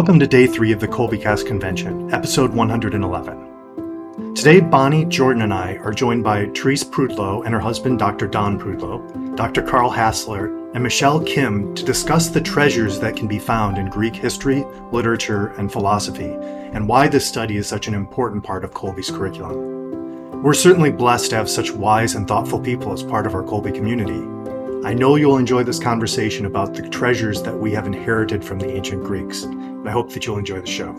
Welcome to day three of the Kolbecast Convention, episode 111. Today, Bonnie, Jordan, and I are joined by Therese Prudlo and her husband, Dr. Don Prudlo, Dr. Carl Hassler, and Michelle Kim to discuss the treasures that can be found in Greek history, literature, and philosophy, and why this study is such an important part of Kolbe's curriculum. We're certainly blessed to have such wise and thoughtful people as part of our Kolbe community. I know you'll enjoy this conversation about the treasures that we have inherited from the ancient Greeks, and I hope that you'll enjoy the show.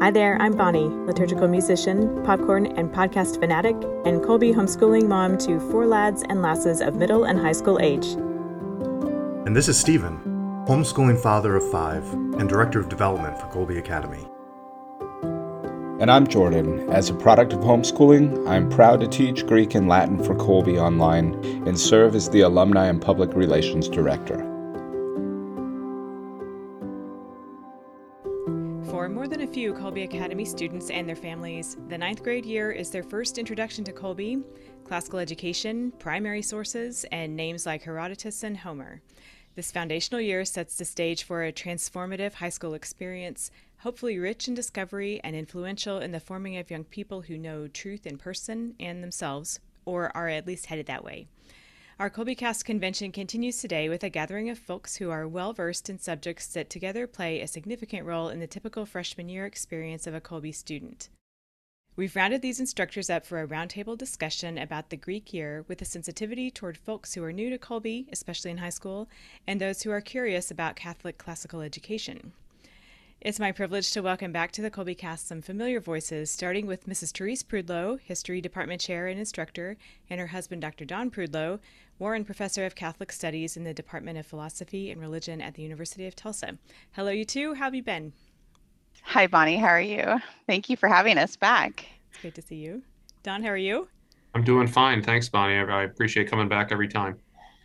Hi there, I'm Bonnie, liturgical musician, popcorn and podcast fanatic, and Kolbe homeschooling mom to four lads and lasses of middle and high school age. And this is Stephen, homeschooling father of five and director of development for Kolbe Academy. And I'm Jordan. As a product of homeschooling, I'm proud to teach Greek and Latin for Kolbe online and serve as the Alumni and Public Relations Director. For more than a few Kolbe Academy students and their families, the ninth grade year is their first introduction to Kolbe, classical education, primary sources, and names like Herodotus and Homer. This foundational year sets the stage for a transformative high school experience hopefully rich in discovery and influential in the forming of young people who know truth in person and themselves, or are at least headed that way. Our Kolbecast convention continues today with a gathering of folks who are well versed in subjects that together play a significant role in the typical freshman year experience of a Kolbe student. We've rounded these instructors up for a roundtable discussion about the Greek year with a sensitivity toward folks who are new to Kolbe, especially in high school, and those who are curious about Catholic classical education. It's my privilege to welcome back to the Kolbe cast some familiar voices, starting with Mrs. Therese Prudlo, History Department Chair and Instructor, and her husband, Dr. Don Prudlo, Warren Professor of Catholic Studies in the Department of Philosophy and Religion at the University of Tulsa. Hello, you two. How have you been? Hi, Bonnie. How are you? Thank you for having us back. It's great to see you. Don, how are you? I'm doing fine. Thanks, Bonnie. I appreciate coming back every time.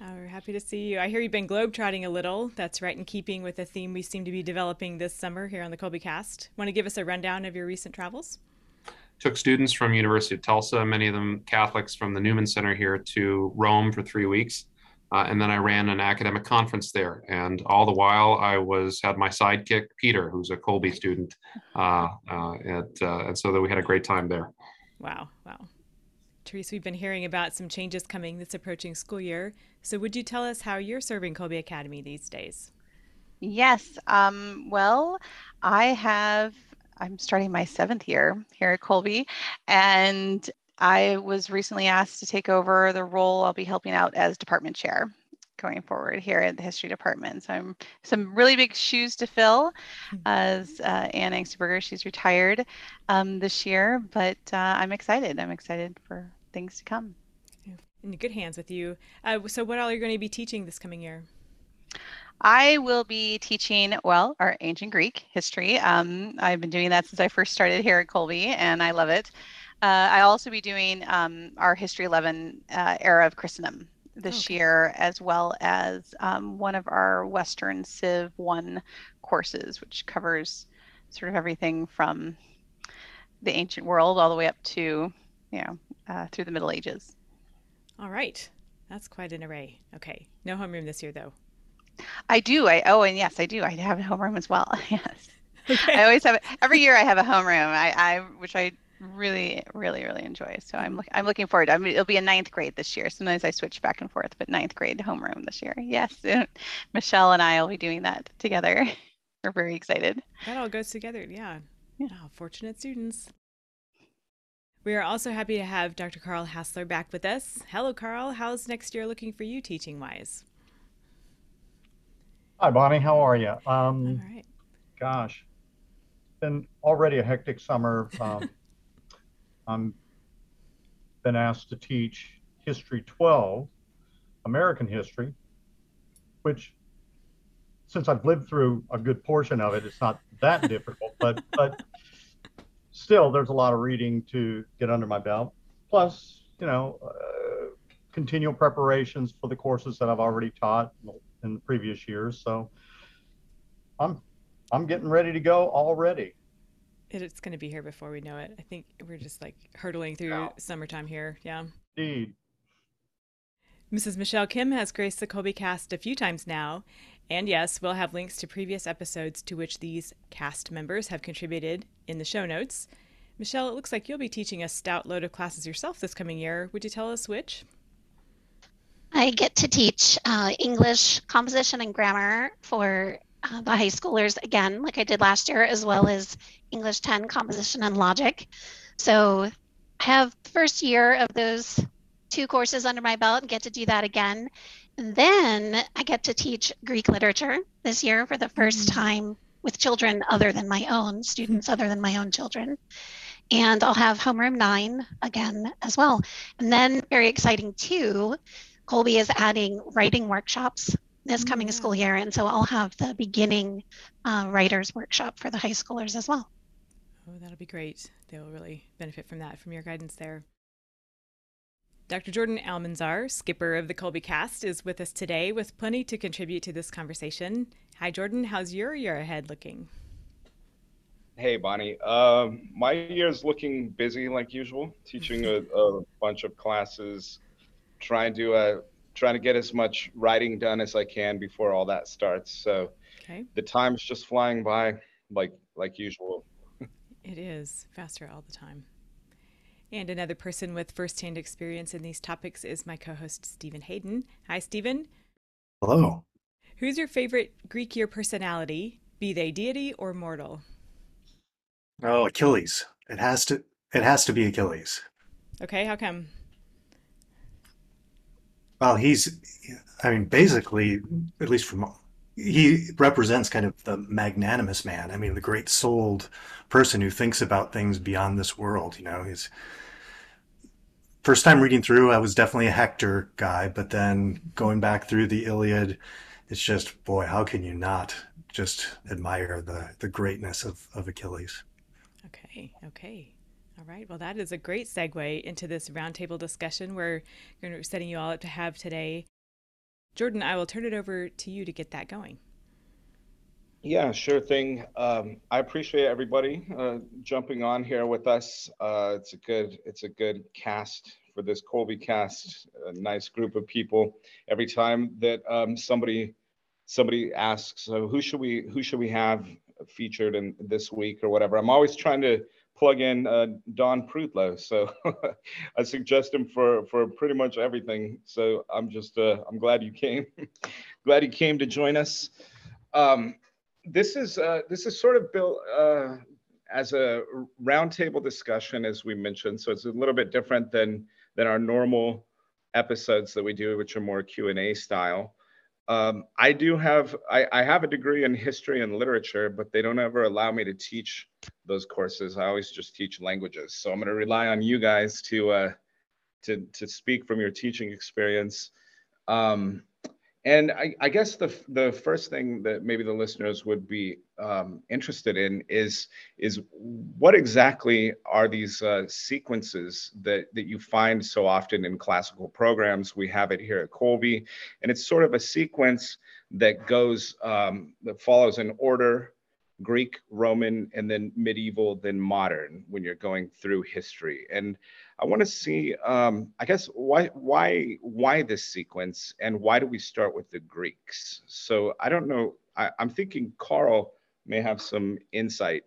Oh, we're happy to see you. I hear you've been globetrotting a little. That's right in keeping with the theme we seem to be developing this summer here on the Kolbe Cast. Want to give us a rundown of your recent travels? Took students from University of Tulsa, many of them Catholics from the Newman Center here, to Rome for three weeks. Uh, and then I ran an academic conference there. And all the while, I was had my sidekick Peter, who's a Kolbe student, uh, uh, at, uh, and so that we had a great time there. Wow, wow. Therese, we've been hearing about some changes coming this approaching school year. So, would you tell us how you're serving Kolbe Academy these days? Yes. Um, well, I have, I'm starting my seventh year here at Kolbe, and I was recently asked to take over the role. I'll be helping out as department chair going forward here at the history department. So I'm some really big shoes to fill hmm. as uh, Ann Angstberger, she's retired um, this year, but uh, I'm excited. I'm excited for things to come. In good hands with you. Uh, so, what all are you going to be teaching this coming year? I will be teaching, well, our ancient Greek history. Um, I've been doing that since I first started here at Kolbe, and I love it. Uh, I'll also be doing um, our History 11 uh, era of Christendom this okay. year, as well as um, one of our Western Civ 1 courses, which covers sort of everything from the ancient world all the way up to, you know, uh, through the Middle Ages. All right. That's quite an array. Okay. No homeroom this year, though. I do. I oh, and yes, I do. I have a homeroom as well. yes. Okay. I always have it. every year. I have a homeroom. I, I which I really, really, really enjoy. So I'm look, I'm looking forward. I mean, it'll be a ninth grade this year. Sometimes I switch back and forth, but ninth grade homeroom this year. Yes, Michelle and I will be doing that together. We're very excited. That all goes together. Yeah. Yeah. Oh, fortunate students. We are also happy to have Dr. Carl Hassler back with us. Hello, Carl. How's next year looking for you teaching wise? Hi, Bonnie. How are you? Um, All right. Gosh, been already a hectic summer. Um, I'm been asked to teach History 12, American history, which since I've lived through a good portion of it, it's not that difficult. But but still, there's a lot of reading to get under my belt. Plus, you know, uh, continual preparations for the courses that I've already taught in the previous years. So I'm I'm getting ready to go already. It's going to be here before we know it. I think we're just like hurtling through summertime here. Yeah. Indeed. Mrs. Michelle Kim has graced the Kolbe cast a few times now, and yes, we'll have links to previous episodes to which these cast members have contributed in the show notes. Michelle, it looks like you'll be teaching a stout load of classes yourself this coming year. Would you tell us which? I get to teach uh, English composition and grammar for uh, the high schoolers again, like I did last year, as well as English 10 composition and logic. So I have the first year of those two courses under my belt and get to do that again. And then I get to teach Greek literature this year for the 1st mm-hmm. time with children other than my own, students other than my own children and I'll have homeroom nine again as well. And then, very exciting too, Kolbe is adding writing workshops this coming yeah. school year, and so I'll have the beginning uh, writers workshop for the high schoolers as well. Oh, that'll be great. They will really benefit from that, from your guidance there. Dr. Jordan Almanzar, skipper of the Kolbe cast, is with us today with plenty to contribute to this conversation. Hi, Jordan. How's your year ahead looking? Hey, Bonnie. Um, my year is looking busy like usual, teaching a, a, bunch of classes, trying to uh, trying to get as much writing done as I can before all that starts. So okay. the time's just flying by like like usual. it is faster all the time. And another person with firsthand experience in these topics is my co-host Stephen Hayden. Hi, Stephen. Hello. Who's your favorite Greek year personality, be they deity or mortal? Oh, Achilles. It has to. It has to be Achilles. Okay, how come? Well, he's. I mean, basically, at least from he represents kind of the magnanimous man. I mean, the great souled person who thinks about things beyond this world. You know, he's first time reading through, I was definitely a Hector guy, but then going back through the Iliad, it's just boy, how can you not just admire the the greatness of of Achilles? Okay, okay. All right. Well, that is a great segue into this roundtable discussion we're setting you all up to have today. Jordan, I will turn it over to you to get that going. Yeah, sure thing. Um, I appreciate everybody uh, jumping on here with us. Uh, it's a good, it's a good cast for this Kolbe cast. A nice group of people. Every time that um, somebody somebody asks, so who should we who should we have featured in this week or whatever. I'm always trying to plug in uh, Don Prudlo, so I suggest him for for pretty much everything. So I'm just uh, I'm glad you came, glad you came to join us. Um, this is uh, this is sort of built uh, as a roundtable discussion, as we mentioned. So it's a little bit different than than our normal episodes that we do, which are more Q and A style. Um, I do have I, I, have a degree in history and literature, but they don't ever allow me to teach those courses. I always just teach languages. So I'm going to rely on you guys to uh, to to speak from your teaching experience. Um, and I, I, guess the the first thing that maybe the listeners would be um, interested in is is what exactly are these uh, sequences that that you find so often in classical programs? We have it here at Kolbe, and it's sort of a sequence that goes um, that follows an order Greek, Roman, and then medieval, then modern when you're going through history. And I want to see, um, I guess, why why why this sequence, and why do we start with the Greeks? So I don't know. I, I'm thinking Carl may have some insight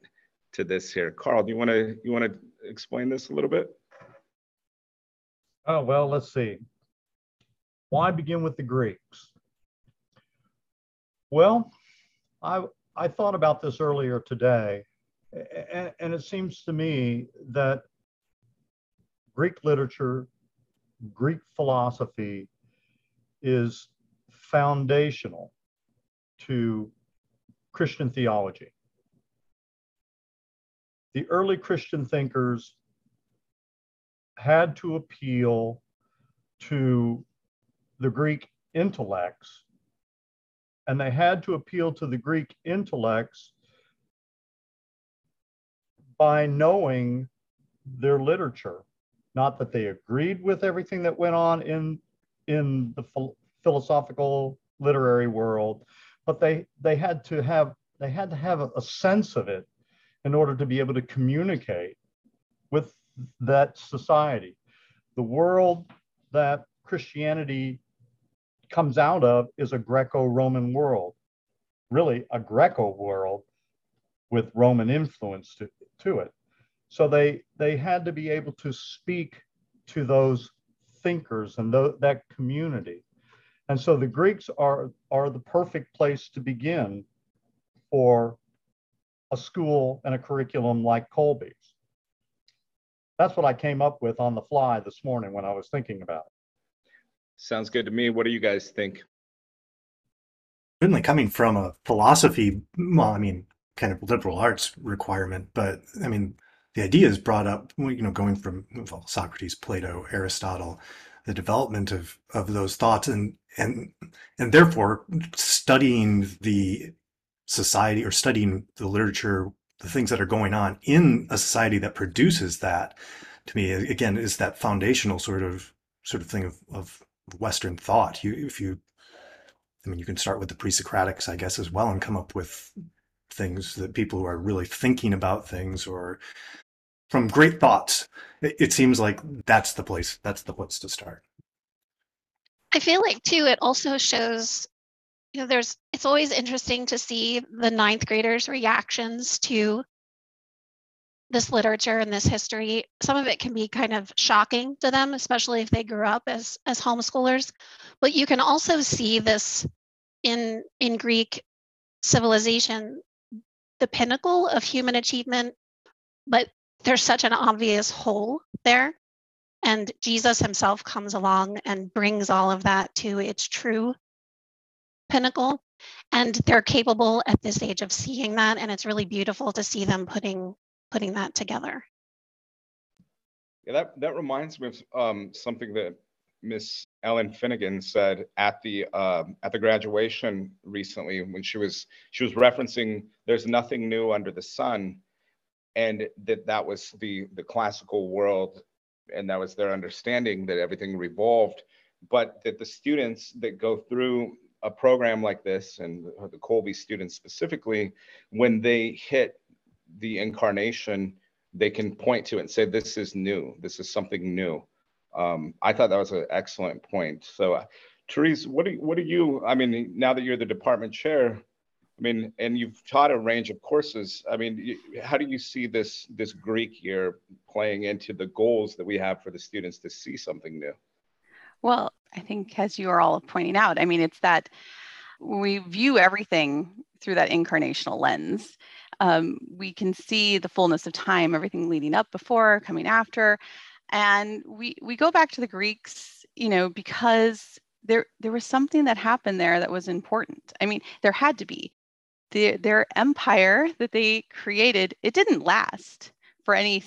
to this here. Carl, do you want to you want to explain this a little bit? Oh well, let's see. Why begin with the Greeks? Well, I I thought about this earlier today, and, and it seems to me that Greek literature, Greek philosophy is foundational to Christian theology. The early Christian thinkers had to appeal to the Greek intellects and they had to appeal to the Greek intellects by knowing their literature. Not that they agreed with everything that went on in in the ph- philosophical literary world, but they they had to have they had to have a, a sense of it in order to be able to communicate with that society. The world that Christianity comes out of is a Greco-Roman world, really a Greco world with Roman influence to, to it. So they they had to be able to speak to those thinkers and th- that community. And so the Greeks are are the perfect place to begin for a school and a curriculum like Kolbe's. That's what I came up with on the fly this morning when I was thinking about it. Sounds good to me. What do you guys think? Certainly coming from a philosophy, well, I mean, kind of liberal arts requirement, but I mean, the idea is brought up, you know, going from well, Socrates, Plato, Aristotle, the development of of those thoughts, and and and therefore studying the society or studying the literature, the things that are going on in a society that produces that, to me, again, is that foundational sort of sort of thing of, of Western thought. You, if you, I mean, you can start with the pre-Socratics, I guess, as well, and come up with things that people who are really thinking about things or from great thoughts. It, seems like that's the place. That's the place to start. I feel like too, it also shows, you know, there's it's always interesting to see the ninth graders' reactions to this literature and this history. Some of it can be kind of shocking to them, especially if they grew up as as homeschoolers. But you can also see this in in Greek civilization, the pinnacle of human achievement, but there's such an obvious hole there and Jesus himself comes along and brings all of that to its true pinnacle. And they're capable at this age of seeing that. And it's really beautiful to see them putting putting that together. Yeah, that, that reminds me of um, something that Miss Ellen Finnegan said at the um, at the graduation recently when she was she was referencing there's nothing new under the sun and that that was the the classical world and that was their understanding that everything revolved but that the students that go through a program like this and the kolbe students specifically when they hit the incarnation they can point to it and say this is new. This is something new. Um, i thought that was an excellent point. So uh, therese what do, what do you i mean now that you're the department chair I mean, and you've taught a range of courses. I mean, how do you see this this Greek year playing into the goals that we have for the students to see something new? Well, I think as you are all pointing out, I mean, it's that we view everything through that incarnational lens. Um, we can see the fullness of time, everything leading up before, coming after, and we we go back to the Greeks, you know, because there there was something that happened there that was important. I mean, there had to be the, their empire that they created, it didn't last for any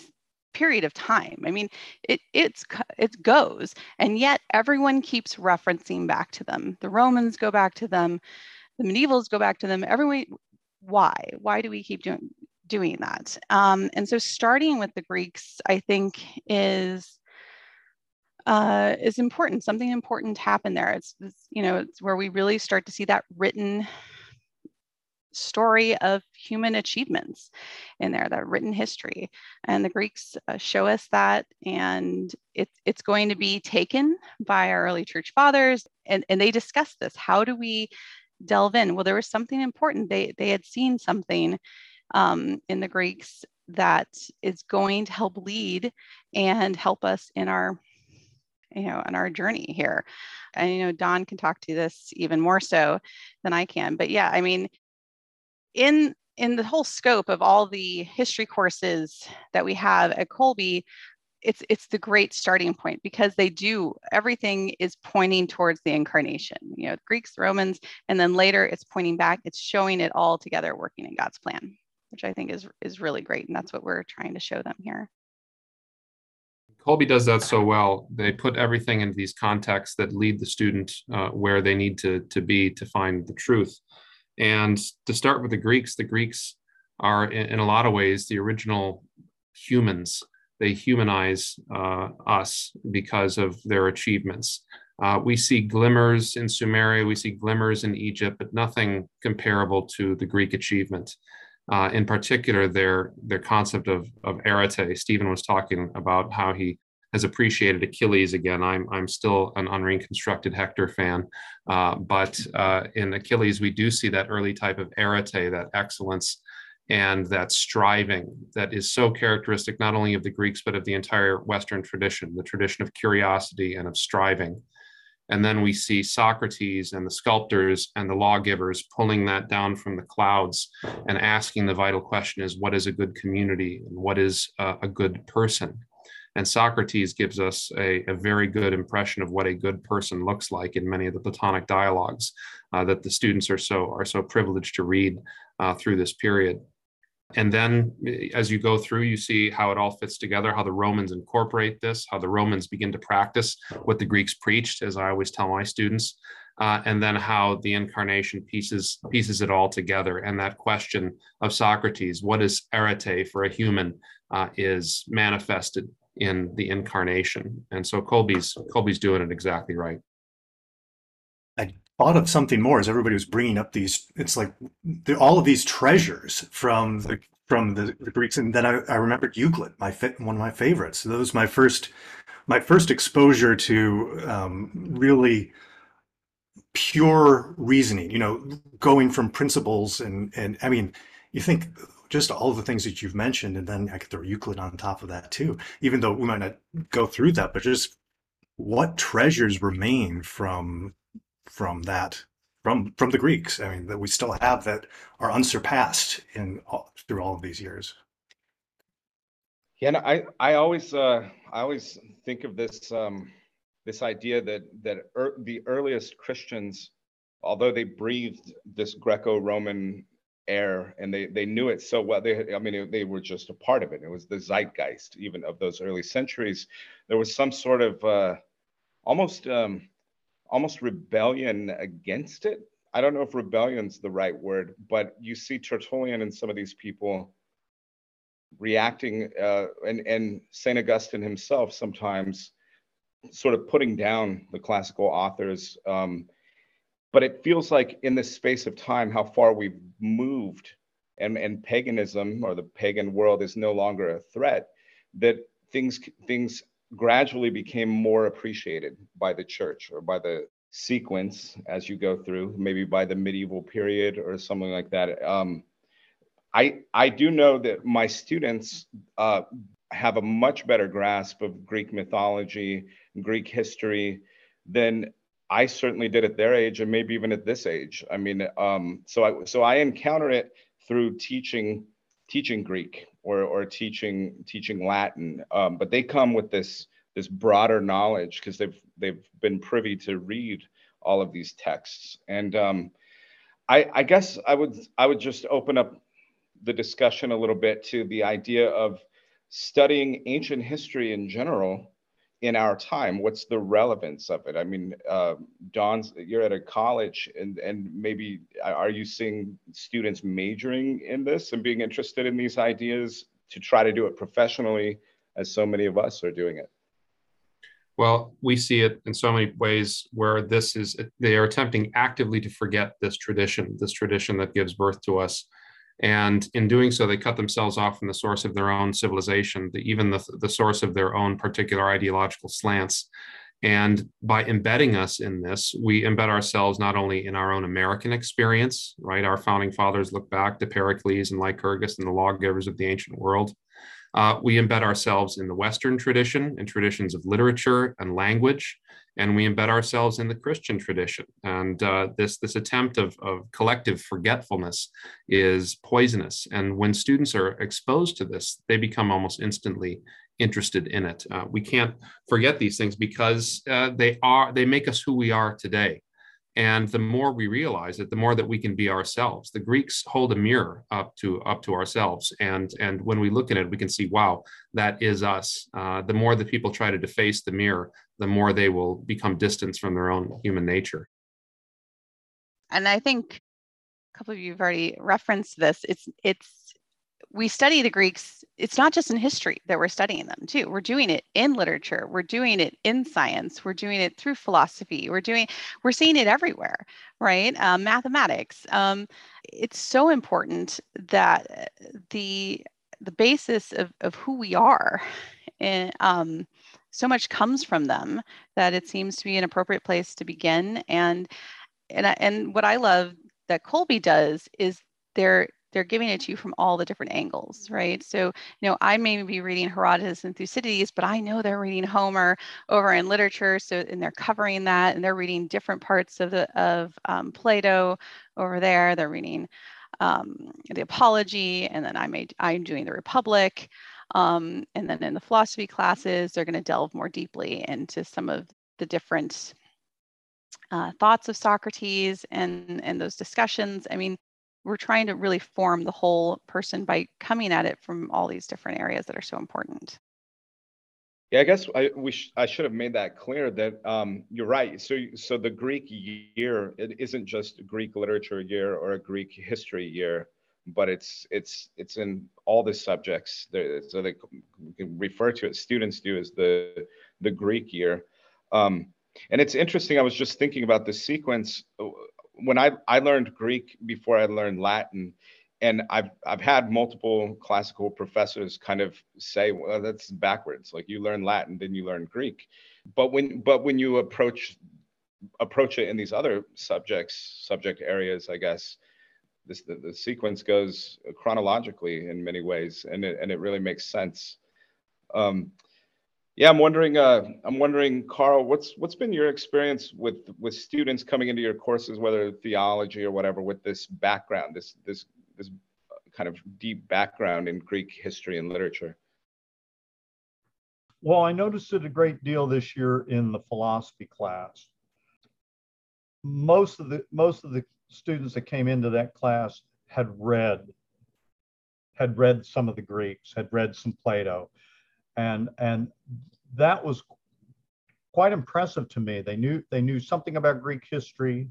period of time. I mean, it it's it goes, and yet everyone keeps referencing back to them. The Romans go back to them, the medievals go back to them. Everyone, why? Why do we keep doing doing that? Um, and so, starting with the Greeks, I think is uh, is important. Something important happened there. It's, it's you know it's where we really start to see that written story of human achievements in there, that written history. And the Greeks uh, show us that, and it, it's going to be taken by our early church fathers, and, and they discuss this. How do we delve in? Well, there was something important. They, they had seen something um, in the Greeks that is going to help lead and help us in our you know on our journey here and you know don can talk to this even more so than i can but yeah i mean in in the whole scope of all the history courses that we have at Kolbe, it's it's the great starting point because they do everything is pointing towards the incarnation. You know, Greeks, Romans, and then later it's pointing back. It's showing it all together working in God's plan, which I think is is really great, and that's what we're trying to show them here. Kolbe does that so well. They put everything into these contexts that lead the student uh, where they need to to be to find the truth. And to start with the Greeks, the Greeks are in, in a lot of ways the original humans. They humanize uh, us because of their achievements. Uh, we see glimmers in Sumeria, we see glimmers in Egypt, but nothing comparable to the Greek achievement. Uh, in particular, their their concept of of arete. Stephen was talking about how he has appreciated Achilles again. I'm I'm still an unreconstructed Hector fan, uh, but uh, in Achilles we do see that early type of arete, that excellence, and that striving that is so characteristic not only of the Greeks but of the entire Western tradition, the tradition of curiosity and of striving. And then we see Socrates and the sculptors and the lawgivers pulling that down from the clouds and asking the vital question is what is a good community and what is a, a good person? And Socrates gives us a, a, very good impression of what a good person looks like in many of the Platonic dialogues uh, that the students are so are so privileged to read uh, through this period. And then as you go through, you see how it all fits together, how the Romans incorporate this, how the Romans begin to practice what the Greeks preached, as I always tell my students, uh, and then how the incarnation pieces pieces it all together. And that question of Socrates, what is arete for a human, uh, is manifested in the incarnation. And so Kolbe's Kolbe's doing it exactly right. I thought of something more as everybody was bringing up these. It's like all of these treasures from the from the, the Greeks, and then I, I remembered Euclid, my one of my favorites. So that was my first my first exposure to um, really pure reasoning. You know, going from principles and and I mean, you think just all the things that you've mentioned, and then I could throw Euclid on top of that too. Even though we might not go through that, but just what treasures remain from from that from from the Greeks. I mean, that we still have that are unsurpassed in all, through all of these years. Yeah, I I always uh, I always think of this um, this idea that that er, the earliest Christians, although they breathed this Greco-Roman air and they they knew it so well, they I mean they were just a part of it. It was the zeitgeist even of those early centuries. There was some sort of uh, almost um, almost rebellion against it. I don't know if rebellion's the right word, but you see Tertullian and some of these people reacting, uh, and, and St. Augustine himself sometimes sort of putting down the classical authors. Um, but it feels like in this space of time, how far we've moved, and, and paganism or the pagan world is no longer a threat, that things things gradually became more appreciated by the church or by the sequence as you go through, maybe by the medieval period or something like that. Um, I, I do know that my students uh, have a much better grasp of Greek mythology, Greek history than I certainly did at their age, and maybe even at this age. I mean, um, so I so I encounter it through teaching teaching Greek or or teaching teaching Latin, um, but they come with this this broader knowledge because they've they've been privy to read all of these texts. And um, I, I guess I would I would just open up the discussion a little bit to the idea of studying ancient history in general in our time what's the relevance of it? I mean uh, don's you're at a college and and maybe are you seeing students majoring in this and being interested in these ideas to try to do it professionally as so many of us are doing it? Well we see it in so many ways where this is they are attempting actively to forget this tradition this tradition that gives birth to us and in doing so, they cut themselves off from the source of their own civilization, the, even the, the source of their own particular ideological slants. And by embedding us in this, we embed ourselves not only in our own American experience, right? Our founding fathers look back to Pericles and Lycurgus and the lawgivers of the ancient world. Uh, we embed ourselves in the Western tradition and traditions of literature and language and we embed ourselves in the Christian tradition. And uh, this this attempt of, of collective forgetfulness is poisonous. And when students are exposed to this, they become almost instantly interested in it. Uh, we can't forget these things because uh, they are they make us who we are today. And the more we realize it, the more that we can be ourselves. The Greeks hold a mirror up to up to ourselves, and and when we look at it, we can see, wow, that is us. Uh, the more that people try to deface the mirror, the more they will become distant from their own human nature. And I think a couple of you have already referenced this. It's it's we study the Greeks, it's not just in history that we're studying them too. We're doing it in literature, we're doing it in science, we're doing it through philosophy, we're doing, we're seeing it everywhere, right? Um, mathematics. Um, it's so important that the the basis of, of who we are and, um, so much comes from them that it seems to be an appropriate place to begin. And and I, and what I love that kolbe does is they're they're giving it to you from all the different angles, right? So, you know, I may be reading Herodotus and Thucydides, but I know they're reading Homer over in literature, so and they're covering that, and they're reading different parts of the of um, Plato over there. They're reading um, the Apology, and then I may I'm doing the Republic, um, and then in the philosophy classes, they're going to delve more deeply into some of the different uh, thoughts of Socrates and and those discussions. I mean, we're trying to really form the whole person by coming at it from all these different areas that are so important. Yeah, I guess I we sh- I should have made that clear that um, you're right. So so the Greek year it isn't just Greek literature year or a Greek history year, but it's it's it's in all the subjects. There, so they refer to it. Students do as the the Greek year. Um, and it's interesting. I was just thinking about the sequence when I I learned Greek before I learned Latin, and I've I've had multiple classical professors kind of say, well, that's backwards. Like you learn Latin, then you learn Greek. But when but when you approach approach it in these other subjects, subject areas, I guess, this the, the sequence goes chronologically in many ways, and it and it really makes sense. Um, yeah, I'm wondering. Uh, I'm wondering, Carl, what's what's been your experience with with students coming into your courses, whether theology or whatever, with this background, this this this kind of deep background in Greek history and literature? Well, I noticed it a great deal this year in the philosophy class. Most of the most of the students that came into that class had read had read some of the Greeks, had read some Plato and and that was quite impressive to me. They knew they knew something about Greek history.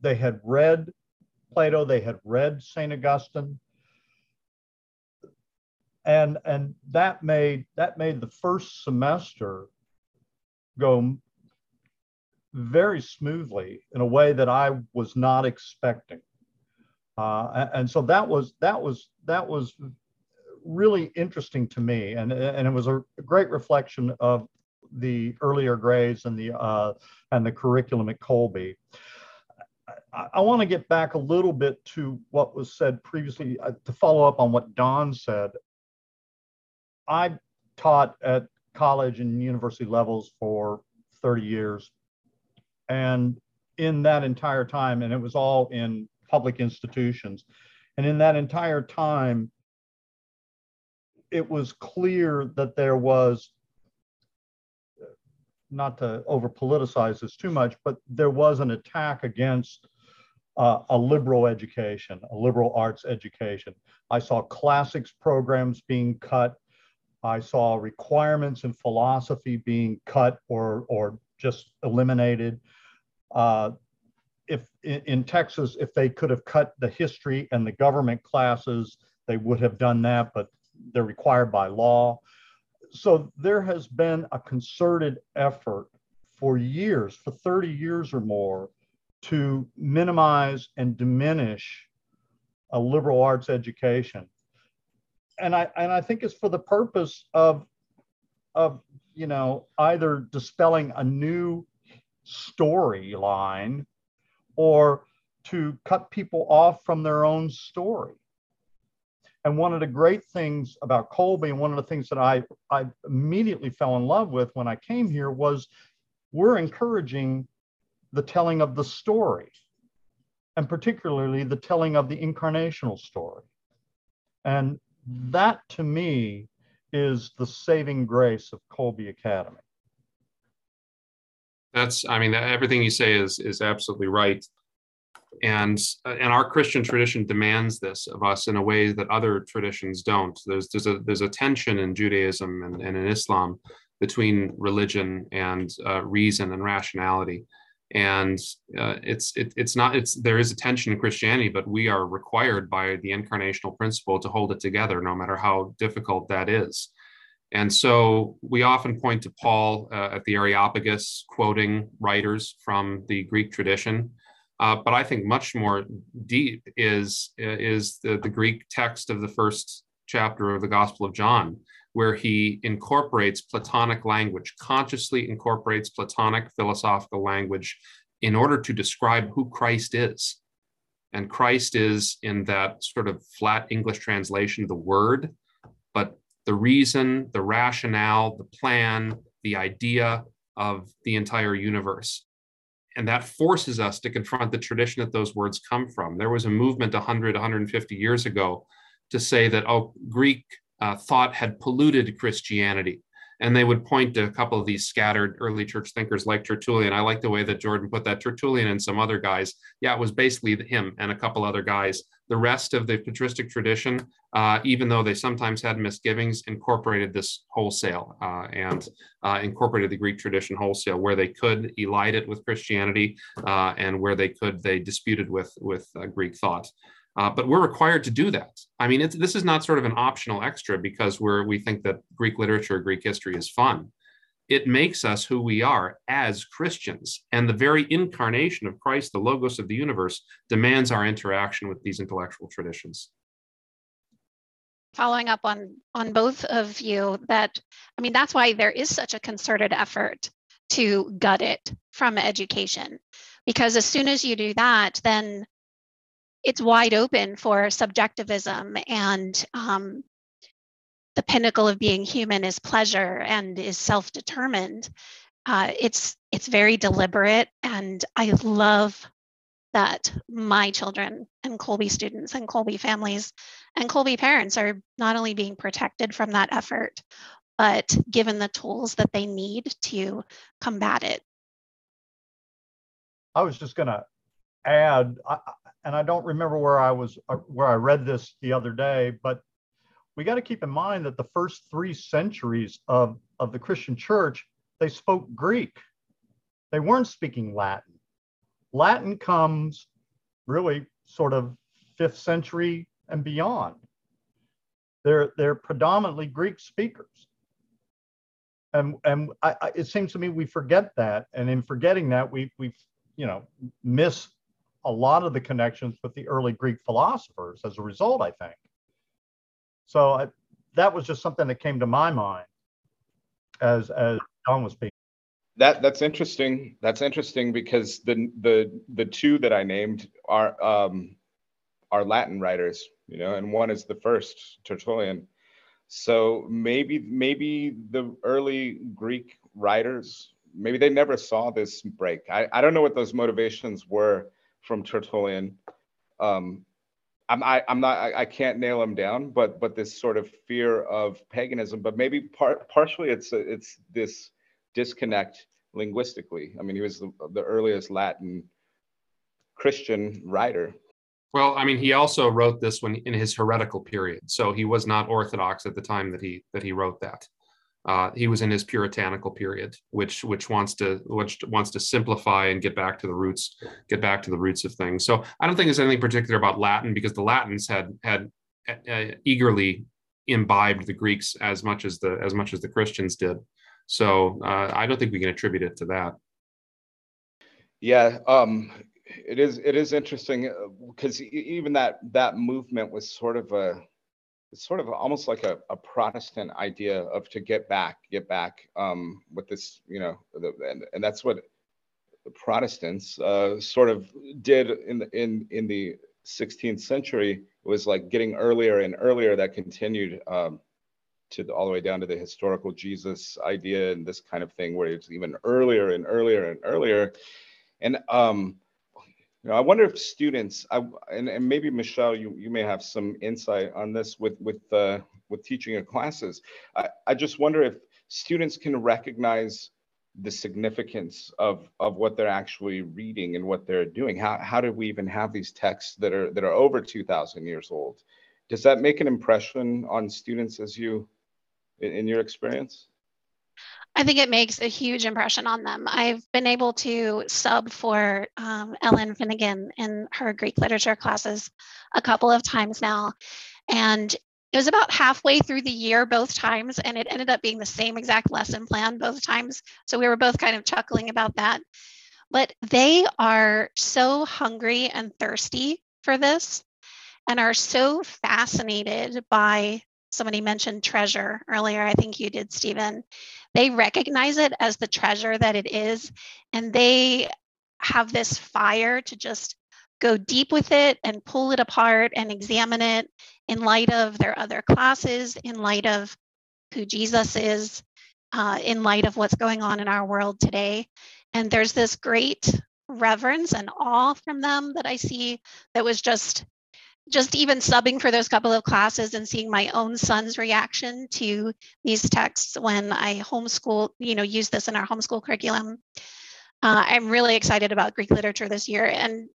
They had read Plato. They had read Saint Augustine, and and that made that made the first semester go very smoothly in a way that I was not expecting. Uh, and so that was that was that was really interesting to me, and and it was a great reflection of the earlier grades and the uh, and the curriculum at Kolbe. I, want to get back a little bit to what was said previously uh, to follow up on what Don said. I taught at college and university levels for 30 years, and in that entire time, and it was all in public institutions, and in that entire time, it was clear that there was not to over politicize this too much, but there was an attack against uh, a liberal education, a liberal arts education. I saw classics programs being cut. I saw requirements in philosophy being cut or, or just eliminated. Uh, if in, in Texas, if they could have cut the history and the government classes, they would have done that, but they're required by law. So there has been a concerted effort for years, for 30 years or more, to minimize and diminish a liberal arts education. And I and I think it's for the purpose of of you know either dispelling a new storyline or to cut people off from their own story. And one of the great things about Kolbe, and one of the things that I, I immediately fell in love with when I came here was we're encouraging the telling of the story, and particularly the telling of the incarnational story. And that to me is the saving grace of Kolbe Academy. That's, I mean, everything you say is is absolutely right and and our Christian tradition demands this of us in a way that other traditions don't. There's there's a there's a tension in Judaism and, and in Islam between religion and uh, reason and rationality, and uh, it's it, it's not it's there is a tension in Christianity, but we are required by the incarnational principle to hold it together, no matter how difficult that is. And so we often point to Paul uh, at the Areopagus, quoting writers from the Greek tradition uh, but I think much more deep is is the, the Greek text of the first chapter of the Gospel of John, where he incorporates Platonic language, consciously incorporates Platonic philosophical language in order to describe who Christ is. And Christ is, in that sort of flat English translation, the word, but the reason, the rationale, the plan, the idea of the entire universe. And that forces us to confront the tradition that those words come from. There was a movement 100, 150 years ago to say that, oh, Greek uh, thought had polluted Christianity. And they would point to a couple of these scattered early church thinkers like Tertullian. I like the way that Jordan put that. Tertullian and some other guys. Yeah, it was basically him and a couple other guys. The rest of the patristic tradition, uh, even though they sometimes had misgivings, incorporated this wholesale uh, and uh, incorporated the Greek tradition wholesale. Where they could, elide it with Christianity, uh, and where they could, they disputed with with uh, Greek thought. Uh, but we're required to do that. I mean, this is not sort of an optional extra because we're we think that Greek literature, Greek history is fun. It makes us who we are as Christians, and the very incarnation of Christ, the logos of the universe, demands our interaction with these intellectual traditions. Following up on on both of you, that I mean, that's why there is such a concerted effort to gut it from education, because as soon as you do that, then it's wide open for subjectivism and um, the pinnacle of being human is pleasure and is self-determined. Uh, it's it's very deliberate, and I love that my children and kolbe students and kolbe families and kolbe parents are not only being protected from that effort, but given the tools that they need to combat it. I was just going to add, I, and I don't remember where I was, uh, where I read this the other day, but we got to keep in mind that the first three centuries of, of the Christian church, they spoke Greek. They weren't speaking Latin. Latin comes really sort of fifth century and beyond. They're, they're predominantly Greek speakers. And, and I, I, it seems to me we forget that. And in forgetting that, we, we you know, miss a lot of the connections with the early Greek philosophers as a result, I think. So I, that was just something that came to my mind as as Don was speaking. That that's interesting. That's interesting because the the the two that I named are um, are Latin writers, you know, and one is the first Tertullian. So maybe maybe the early Greek writers maybe they never saw this break. I, I don't know what those motivations were from Tertullian. Um, I'm I, am not I, I, can't nail him down, but but this sort of fear of paganism, but maybe part partially it's it's this disconnect linguistically. I mean, he was the, the earliest Latin Christian writer. Well, I mean, he also wrote this when in his heretical period, so he was not Orthodox at the time that he that he wrote that. Uh, he was in his puritanical period, which which wants to which wants to simplify and get back to the roots, get back to the roots of things. So I don't think there's anything particular about Latin because the Latins had had uh, eagerly imbibed the Greeks as much as the as much as the Christians did. So uh, I don't think we can attribute it to that. Yeah, um, it is it is interesting because uh, even that that movement was sort of a it's sort of almost like a, a Protestant idea of to get back, get back um, with this, you know, the, and, and that's what the Protestants uh, sort of did in the, in in the 16th century. It was like getting earlier and earlier that continued um, to the, all the way down to the historical Jesus idea and this kind of thing, where it's even earlier and earlier and earlier. And um, you know, I wonder if students, I, and, and maybe Michelle, you, you may have some insight on this with with uh, with teaching your classes. I, I just wonder if students can recognize the significance of of what they're actually reading and what they're doing. How how do we even have these texts that are that are over two thousand years old? Does that make an impression on students as you, in, in your experience? I think it makes a huge impression on them. I've been able to sub for um, Ellen Finnegan in her Greek literature classes a couple of times now. And it was about halfway through the year both times, and it ended up being the same exact lesson plan both times. So we were both kind of chuckling about that. But they are so hungry and thirsty for this and are so fascinated by somebody mentioned treasure earlier. I think you did, Stephen. They recognize it as the treasure that it is, and they have this fire to just go deep with it and pull it apart and examine it in light of their other classes, in light of who Jesus is, uh, in light of what's going on in our world today. And there's this great reverence and awe from them that I see that was just just even subbing for those couple of classes and seeing my own son's reaction to these texts when I homeschool, you know, use this in our homeschool curriculum. Uh, I'm really excited about Greek literature this year and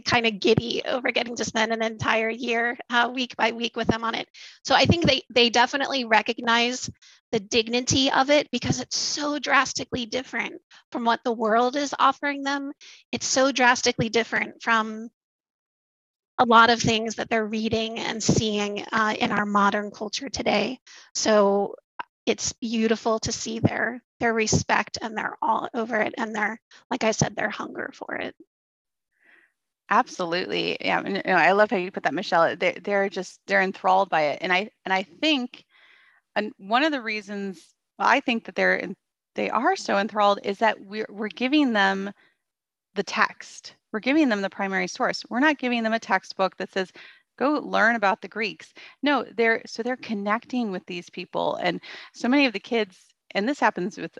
kind of giddy over getting to spend an entire year uh, week by week with them on it. So I think they they definitely recognize the dignity of it because it's so drastically different from what the world is offering them. It's so drastically different from a lot of things that they're reading and seeing uh, in our modern culture today. So it's beautiful to see their their respect and they're all over it and they're like I said their hunger for it. Absolutely. Yeah. You know, I love how you put that, Michelle. They, they're just, they're enthralled by it. And I, and I think, and one of the reasons I think that they're, they are so enthralled is that we're, we're giving them the text. We're giving them the primary source. We're not giving them a textbook that says, go learn about the Greeks. No, they're, so they're connecting with these people. And so many of the kids, and this happens with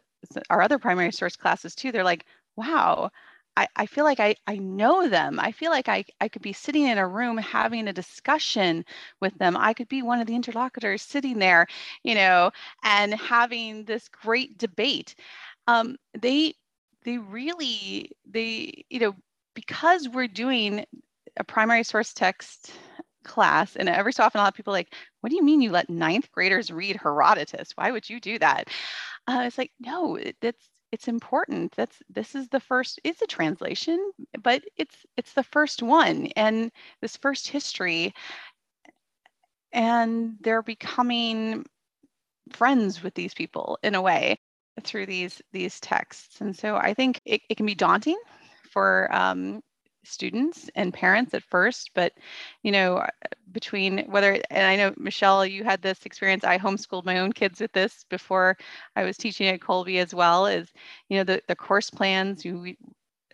our other primary source classes too, they're like, wow, I, I feel like I, I know them. I feel like I, I could be sitting in a room having a discussion with them. I could be one of the interlocutors sitting there, you know, and having this great debate. Um, they they really they you know because we're doing a primary source text class and every so often a lot of people like what do you mean you let ninth graders read herodotus? Why would you do that? Uh, it's like no that's it's important. That's this is the first it's a translation but it's it's the first one and this first history and they're becoming friends with these people in a way through these these texts. And so i think it, it can be daunting for um, students and parents at first but you know uh, between whether and i know michelle you had this experience. I homeschooled my own kids with this before i was teaching at kolbe as well is you know the, the course plans you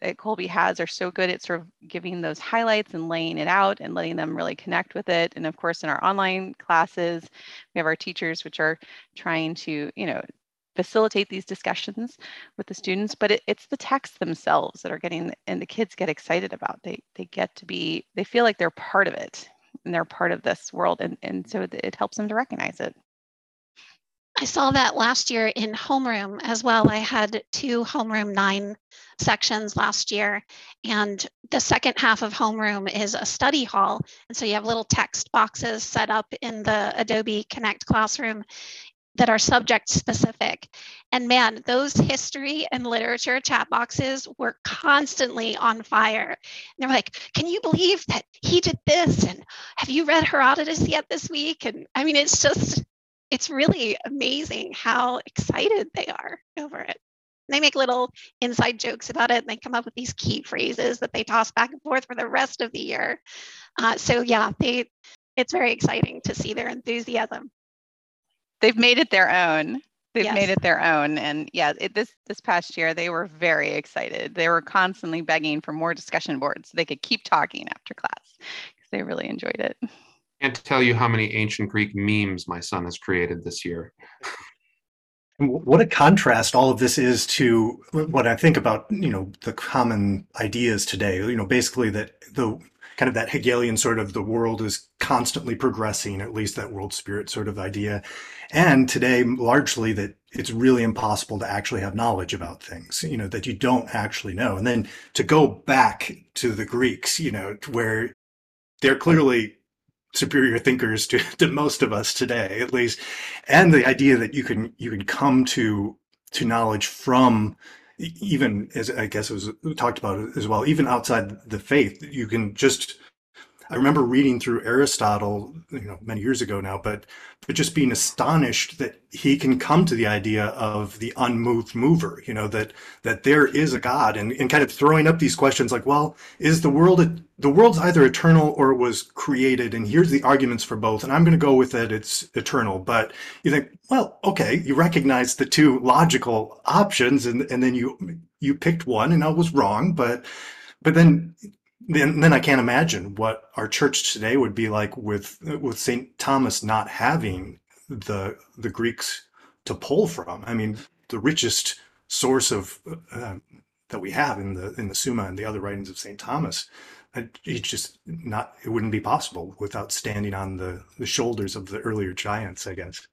at kolbe has are so good at sort of giving those highlights and laying it out and letting them really connect with it. And of course in our online classes we have our teachers which are trying to you know facilitate these discussions with the students, but it, it's the texts themselves that are getting, and the kids get excited about. They, they get to be, they feel like they're part of it and they're part of this world. And, and so it helps them to recognize it. I saw that last year in homeroom as well. I had two homeroom nine sections last year, and the second half of homeroom is a study hall. And so you have little text boxes set up in the Adobe Connect classroom, that are subject specific. And man, those history and literature chat boxes were constantly on fire. And they're like, can you believe that he did this? And have you read Herodotus yet this week? And I mean, it's just, it's really amazing how excited they are over it. They make little inside jokes about it and they come up with these key phrases that they toss back and forth for the rest of the year. Uh, so yeah, they, it's very exciting to see their enthusiasm they've made it their own. They've yes. made it their own. And yeah it, this this past year they were very excited. They were constantly begging for more discussion boards so they could keep talking after class because they really enjoyed it. Can't tell you how many ancient greek memes my son has created this year. What a contrast all of this is to what I think about, you know, the common ideas today. You know, basically that the kind of that Hegelian sort of the world is constantly progressing, at least that world spirit sort of idea. And today, largely that it's really impossible to actually have knowledge about things, you know, that you don't actually know. And then to go back to the Greeks, you know, where they're clearly superior thinkers to, to most of us today, at least. And the idea that you can, you can come to, to knowledge from even as I guess it was talked about as well, even outside the faith, you can just I remember reading through Aristotle, you know, many years ago now, but but just being astonished that he can come to the idea of the unmoved mover, you know, that that there is a God and, and kind of throwing up these questions like, well, is the world the world's either eternal or was created, and here's the arguments for both, and I'm going to go with it, it's eternal. But you think, well, okay, you recognize the two logical options, and and then you you picked one, and I was wrong, but but then then, then I can't imagine what our church today would be like with with Saint Thomas not having the the Greeks to pull from. I mean, the richest source of uh, that we have in the in the Summa and the other writings of Saint Thomas. It's just not. It wouldn't be possible without standing on the the shoulders of the earlier giants, I guess.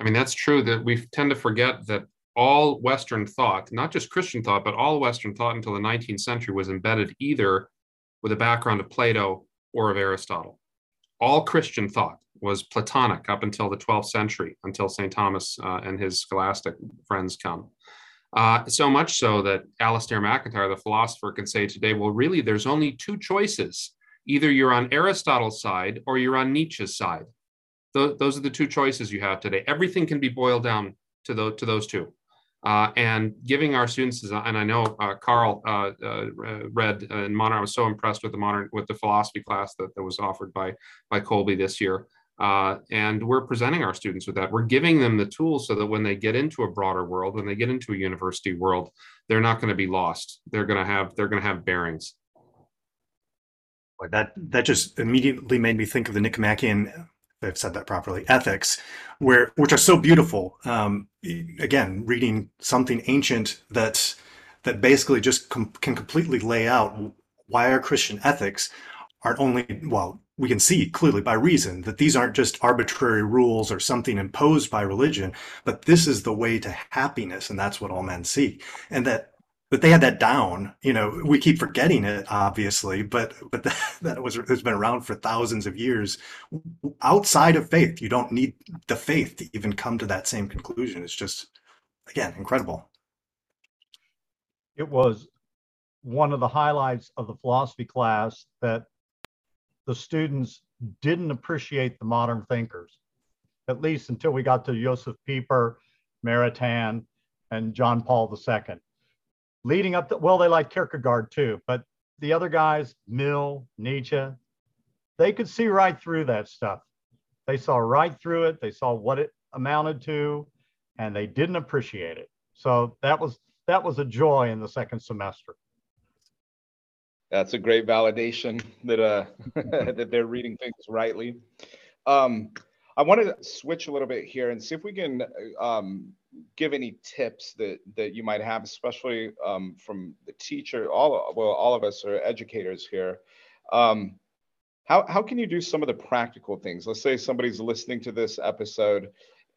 I mean, that's true that we tend to forget that all Western thought, not just Christian thought, but all Western thought until the 19th century was embedded either with a background of Plato or of Aristotle. All Christian thought was Platonic up until the 12th century, until St. Thomas uh, and his scholastic friends come. Uh, so much so that Alasdair MacIntyre, the philosopher, can say today, well, really, there's only two choices. Either you're on Aristotle's side or you're on Nietzsche's side. Th- those are the two choices you have today. Everything can be boiled down to, the, to those two uh, and giving our students and I know uh, Carl uh, uh read in modern. I was so impressed with the modern with the philosophy class that, that was offered by by Kolbe this year. Uh, and we're presenting our students with that. We're giving them the tools so that when they get into a broader world, when they get into a university world, they're not going to be lost. They're going to have they're going to have bearings. That that just immediately made me think of the Nicomachean I've said that properly, ethics, where which are so beautiful. Um, again, reading something ancient that that basically just com- can completely lay out why our Christian ethics aren't only well we can see clearly by reason that these aren't just arbitrary rules or something imposed by religion, but this is the way to happiness, and that's what all men seek. And that but they had that down. You know, we keep forgetting it, obviously, but but that, that was has been around for thousands of years. Outside of faith, you don't need the faith to even come to that same conclusion. It's just, again, incredible. It was one of the highlights of the philosophy class that the students didn't appreciate the modern thinkers, at least until we got to Josef Pieper, Maritain, and John Paul II leading up to, well, they like Kierkegaard too, but the other guys, Mill, Nietzsche, they could see right through that stuff. They saw right through it. They saw what it amounted to, and they didn't appreciate it. So that was that was a joy in the second semester. That's a great validation that uh that they're reading things rightly. Um, I want to switch a little bit here and see if we can um, give any tips that that you might have, especially um, from the teacher. All well, all of us are educators here. Um, how how can you do some of the practical things? Let's say somebody's listening to this episode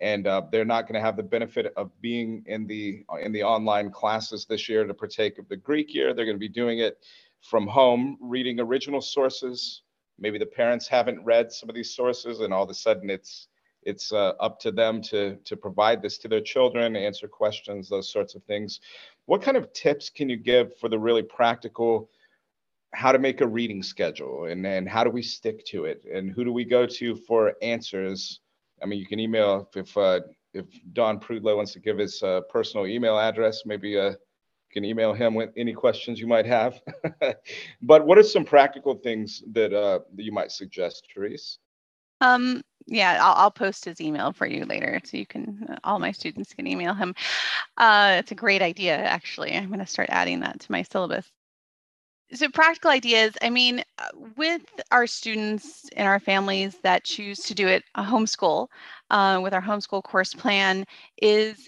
and uh, they're not going to have the benefit of being in the in the online classes this year to partake of the Greek year. They're going to be doing it from home, reading original sources. Maybe the parents haven't read some of these sources, and all of a sudden it's it's uh, up to them to to provide this to their children answer questions those sorts of things. What kind of tips can you give for the really practical how to make a reading schedule and then how do we stick to it and who do we go to for answers? I mean you can email if uh, if don Prudlo wants to give his uh, personal email address maybe uh, you can email him with any questions you might have. But what are some practical things that uh, that you might suggest therese? Um, yeah, I'll, I'll post his email for you later so you can, uh, all my students can email him. Uh, it's a great idea, actually. I'm going to start adding that to my syllabus. So, practical ideas I mean, uh, with our students and our families that choose to do it a homeschool uh, with our homeschool course plan, is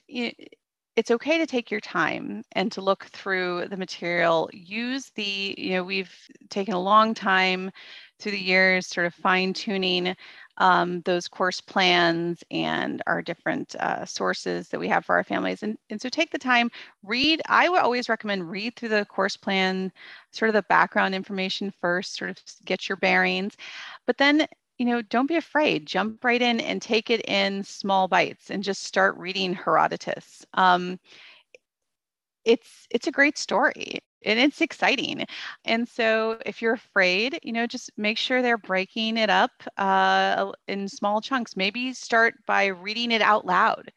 it's okay to take your time and to look through the material. Use the, you know, we've taken a long time through the years, sort of fine tuning um, those course plans and our different uh, sources that we have for our families. And, and so take the time, read. I would always recommend read through the course plan, sort of the background information first, sort of get your bearings. But then, you know, don't be afraid. Jump right in and take it in small bites and just start reading Herodotus. Um, it's it's a great story and it's exciting. And so if you're afraid, you know, just make sure they're breaking it up uh, in small chunks. Maybe start by reading it out loud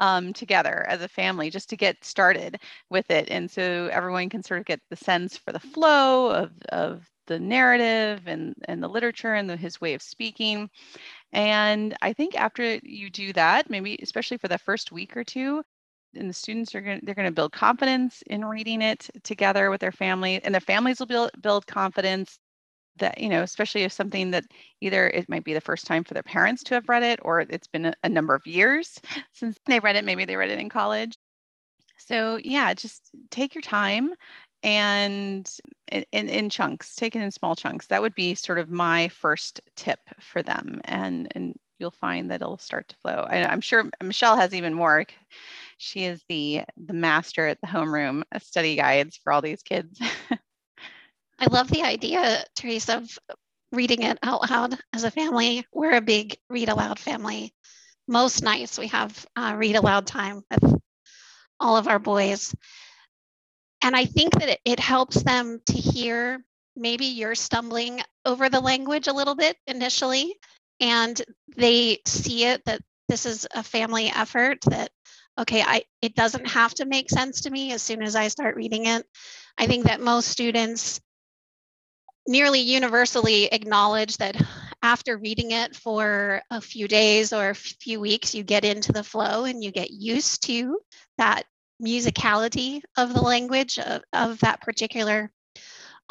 um, together as a family just to get started with it. And so everyone can sort of get the sense for the flow of, of the narrative and, and the literature and the, his way of speaking. And I think after you do that, maybe especially for the first week or two, and the students are going to, they're going to build confidence in reading it together with their family and their families will build build confidence that you know especially if something that either it might be the first time for their parents to have read it or it's been a, a number of years since they read it maybe they read it in college. So yeah just take your time and in, in, chunks take it in small chunks. That would be sort of my first tip for them and and you'll find that it'll start to flow. I, i'm sure michelle has even more she is the the master at the homeroom study guides for all these kids. I love the idea, Teresa, of reading it out loud as a family. We're a big read aloud family. Most nights we have uh, read aloud time with all of our boys. And I think that it, it helps them to hear maybe you're stumbling over the language a little bit initially, and they see it that this is a family effort, that okay, I it doesn't have to make sense to me as soon as I start reading it. I think that most students nearly universally acknowledge that after reading it for a few days or a few weeks, you get into the flow and you get used to that musicality of the language of, of that particular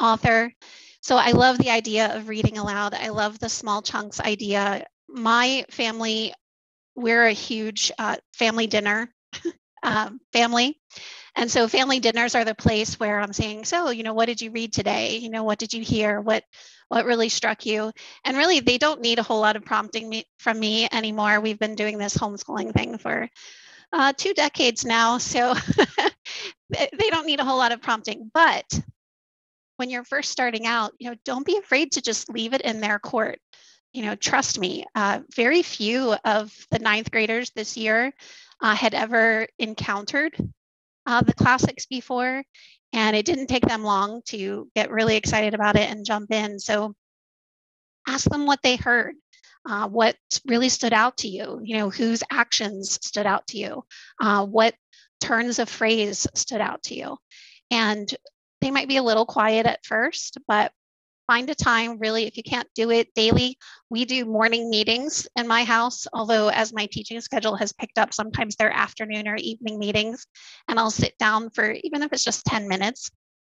author. So I love the idea of reading aloud. I love the small chunks idea. My family we're a huge uh, family dinner um, family. And so family dinners are the place where I'm saying, so, you know, what did you read today? You know, what did you hear? What what really struck you? And really they don't need a whole lot of prompting me, from me anymore. We've been doing this homeschooling thing for uh, two decades now. So they don't need a whole lot of prompting. But when you're first starting out, you know, don't be afraid to just leave it in their court you know, trust me, uh, very few of the ninth graders this year uh, had ever encountered uh, the classics before, and it didn't take them long to get really excited about it and jump in. So ask them what they heard. Uh, what really stood out to you? You know, whose actions stood out to you? Uh, what turns of phrase stood out to you? And they might be a little quiet at first, but find a time really if you can't do it daily we do morning meetings in my house although as my teaching schedule has picked up sometimes they're afternoon or evening meetings and i'll sit down for even if it's just 10 minutes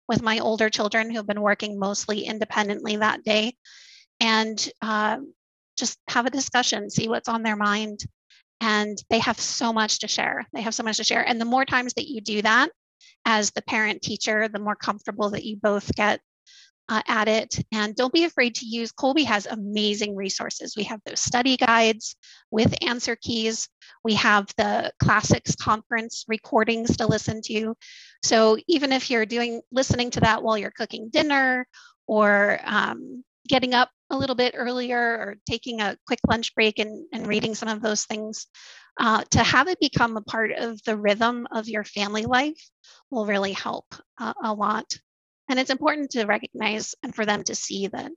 with my older children who've been working mostly independently that day and uh, just have a discussion see what's on their mind and they have so much to share. They have so much to share and the more times that you do that as the parent teacher the more comfortable that you both get uh, at it. And don't be afraid to use, Kolbe has amazing resources. We have those study guides with answer keys. We have the classics conference recordings to listen to. So even if you're doing, listening to that while you're cooking dinner or um, getting up a little bit earlier or taking a quick lunch break and, and reading some of those things, uh, to have it become a part of the rhythm of your family life will really help uh, a lot. And it's important to recognize and for them to see that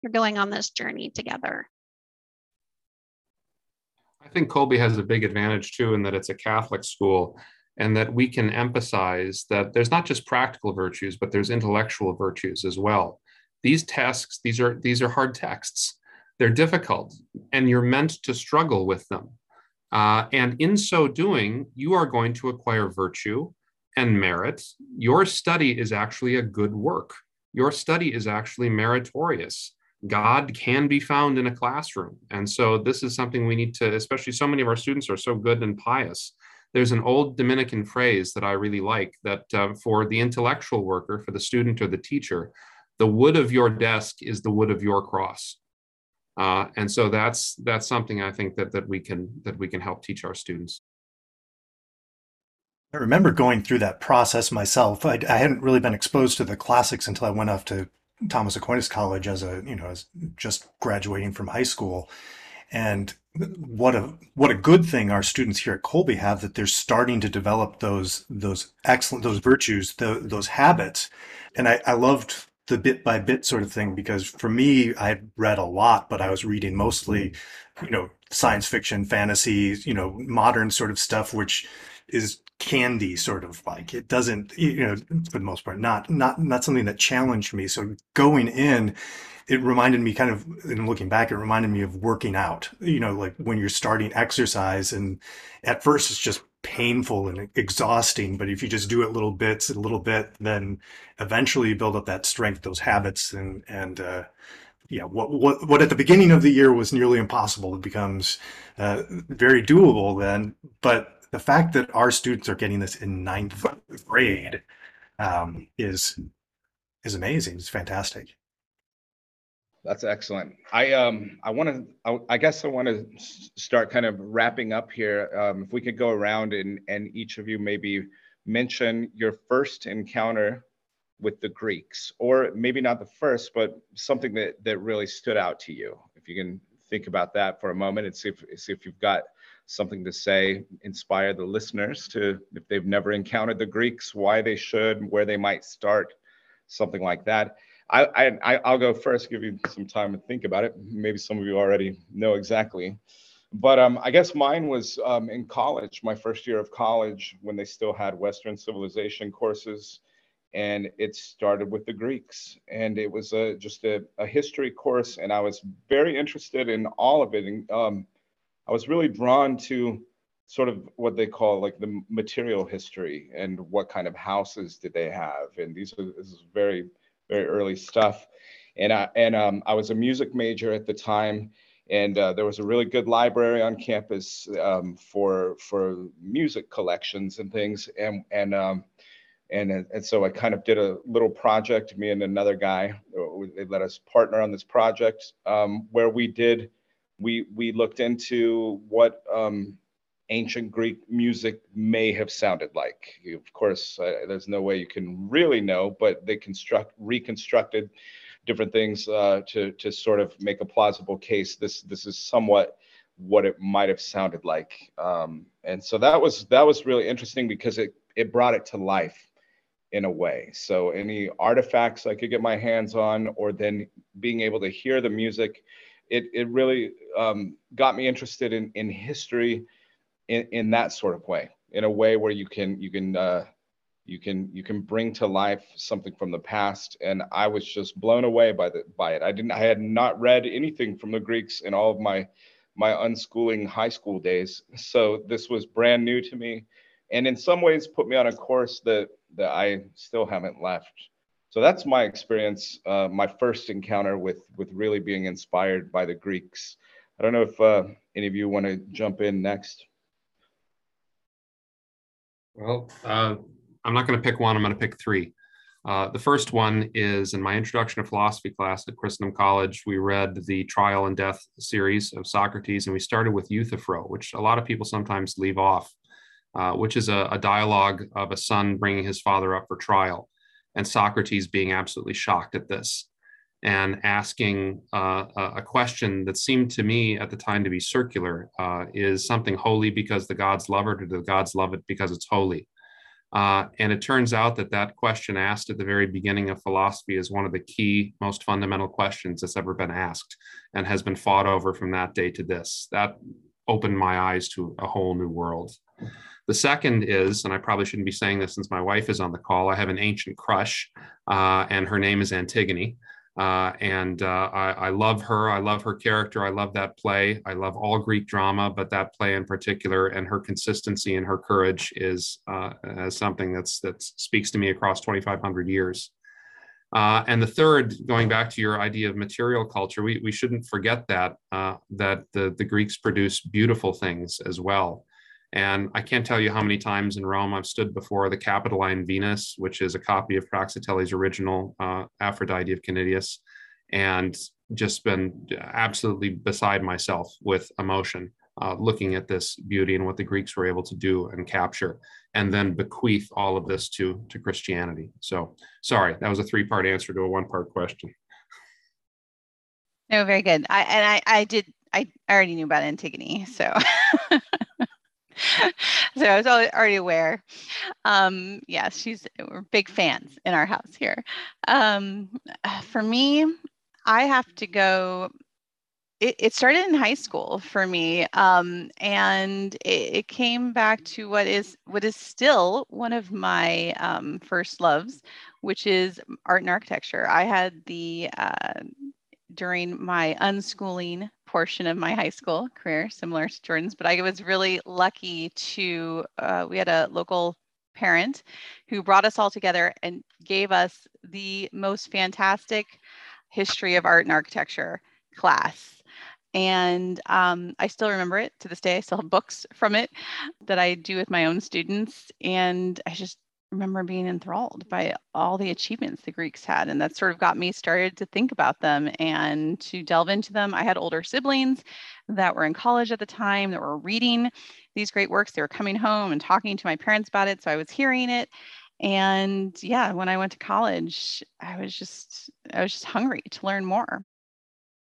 you're going on this journey together. I think Kolbe has a big advantage too, in that it's a Catholic school and that we can emphasize that there's not just practical virtues, but there's intellectual virtues as well. These tasks, these are these are hard texts. They're difficult, and you're meant to struggle with them. Uh, and in so doing, you are going to acquire virtue and merit, your study is actually a good work. Your study is actually meritorious. God can be found in a classroom. And so this is something we need to, especially so many of our students are so good and pious. There's an old Dominican phrase that I really like that uh, for the intellectual worker, for the student or the teacher, the wood of your desk is the wood of your cross. Uh, and so that's that's something I think that that we can that we can help teach our students. I remember going through that process myself. I, I, hadn't really been exposed to the classics until I went off to Thomas Aquinas College as a, you know, as just graduating from high school. And what a what a good thing our students here at Kolbe have that they're starting to develop those those excellent those virtues the, those habits and I, I loved the bit by bit sort of thing because for me I read a lot but I was reading mostly you know science fiction fantasy you know modern sort of stuff which is candy sort of like. It doesn't you know for the most part not not not something that challenged me. So going in it reminded me kind of in looking back it reminded me of working out. You know like when you're starting exercise and at first it's just painful and exhausting but if you just do it little bits and little bit then eventually you build up that strength those habits and and uh yeah what what what at the beginning of the year was nearly impossible. It becomes uh, very doable then but the fact that our students are getting this in ninth grade um, is is amazing it's fantastic that's excellent. I um I want to I, I, guess I want to start kind of wrapping up here. Um, if we could go around and and each of you maybe mention your first encounter with the Greeks, or maybe not the first, but something that that really stood out to you. If you can think about that for a moment and see if see if you've got something to say, inspire the listeners to if they've never encountered the Greeks, why they should, where they might start, something like that. I, I, I'll go first, give you some time to think about it. Maybe some of you already know exactly. But um, I guess mine was um, in college, my first year of college, when they still had Western civilization courses. And it started with the Greeks. And it was a, just a, a history course. And I was very interested in all of it. And um, I was really drawn to sort of what they call like the material history and what kind of houses did they have. And these are this is very very early stuff. And I, and um, I was a music major at the time, and uh, there was a really good library on campus um, for for music collections and things. And and um, and and so I kind of did a little project. Me and another guy, uh, they let us partner on this project um, where we did we we looked into what um, ancient Greek music may have sounded like. Of course, uh, there's no way you can really know, but they construct reconstructed different things uh, to to sort of make a plausible case. This this is somewhat what it might have sounded like, um, and so that was that was really interesting because it it brought it to life in a way. So any artifacts I could get my hands on, or then being able to hear the music, it it really um, got me interested in in history in, in that sort of way, in a way where you can you can uh, you can you can bring to life something from the past. And I was just blown away by the by it. I didn't I had not read anything from the Greeks in all of my my unschooling high school days. So this was brand new to me, and in some ways put me on a course that that I still haven't left. So that's my experience, uh, my first encounter with with really being inspired by the Greeks. I don't know if uh, any of you want to jump in next. Well, uh, I'm not going to pick one. I'm going to pick three. Uh, the first one is in my introduction to philosophy class at Christendom College. We read the Trial and Death series of Socrates, and we started with Euthyphro, which a lot of people sometimes leave off, uh, which is a, a dialogue of a son bringing his father up for trial, and Socrates being absolutely shocked at this and asking uh, a question that seemed to me at the time to be circular uh, is something holy because the gods love it or the gods love it because it's holy? Uh, and it turns out that that question asked at the very beginning of philosophy is one of the key most fundamental questions that's ever been asked and has been fought over from that day to this. That opened my eyes to a whole new world the second is, and I probably shouldn't be saying this since my wife is on the call, I have an ancient crush, uh, and her name is Antigone. Uh, and uh, I, I, love her. I love her character. I love that play. I love all Greek drama, but that play in particular, and her consistency and her courage is uh, something that's that speaks to me across 2,500 years. Uh, and the third, going back to your idea of material culture, we, we shouldn't forget that uh, that the, the Greeks produced beautiful things as well. And I can't tell you how many times in Rome I've stood before the Capitoline Venus, which is a copy of Praxiteles' original uh, Aphrodite of Cnidus, and just been absolutely beside myself with emotion, uh, looking at this beauty and what the Greeks were able to do and capture, and then bequeath all of this to, to Christianity. So, sorry, that was a three part answer to a one part question. No, very good. I, and I, I did I, I already knew about Antigone, so so I was already aware. Um, yes, she's we're big fans in our house here. Um, for me, I have to go. It, it started in high school for me, um, and it, it, came back to what is what is still one of my um, first loves, which is art and architecture. I had the uh, during my unschooling portion of my high school career, similar to Jordan's, but I was really lucky to, uh, we had a local parent who brought us all together and gave us the most fantastic history of art and architecture class. And um, I still remember it to this day. I still have books from it that I do with my own students. And I just remember being enthralled by all the achievements the Greeks had. And that sort of got me started to think about them and to delve into them. I had older siblings that were in college at the time that were reading these great works. They were coming home and talking to my parents about it. So I was hearing it. And yeah, when I went to college, I was just I was just hungry to learn more.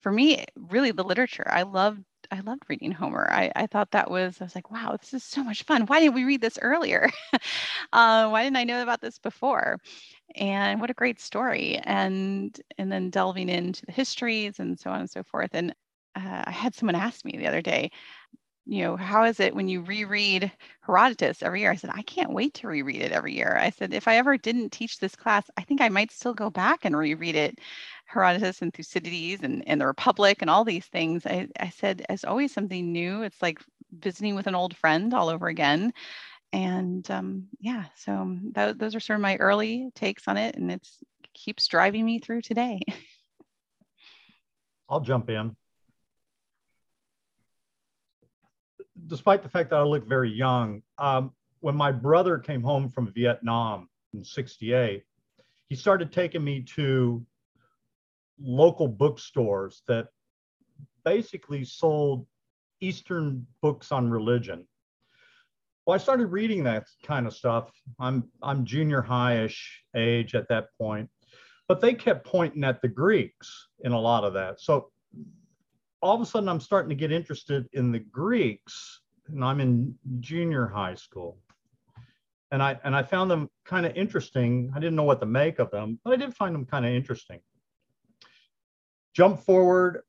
For me, really the literature. I loved I loved reading Homer. I, I thought that was, I was like, wow, this is so much fun. Why didn't we read this earlier? uh, why didn't I know about this before? And what a great story. And, and then delving into the histories and so on and so forth. And uh, I had someone ask me the other day, you know, how is it when you reread Herodotus every year? I said, I can't wait to reread it every year. I said, if I ever didn't teach this class, I think I might still go back and reread it Herodotus and Thucydides and, and the Republic and all these things. I, I said, it's always something new. It's like visiting with an old friend all over again. And um, yeah, so that, those are sort of my early takes on it, and it's keeps driving me through today. I'll jump in. Despite the fact that I look very young, um, when my brother came home from Vietnam in 68, he started taking me to local bookstores that basically sold Eastern books on religion. Well, I started reading that kind of stuff. I'm I'm junior high-ish age at that point, but they kept pointing at the Greeks in a lot of that. So all of a sudden, I'm starting to get interested in the Greeks, and I'm in junior high school. And I and I found them kind of interesting. I didn't know what to make of them, but I did find them kind of interesting. Jump forward,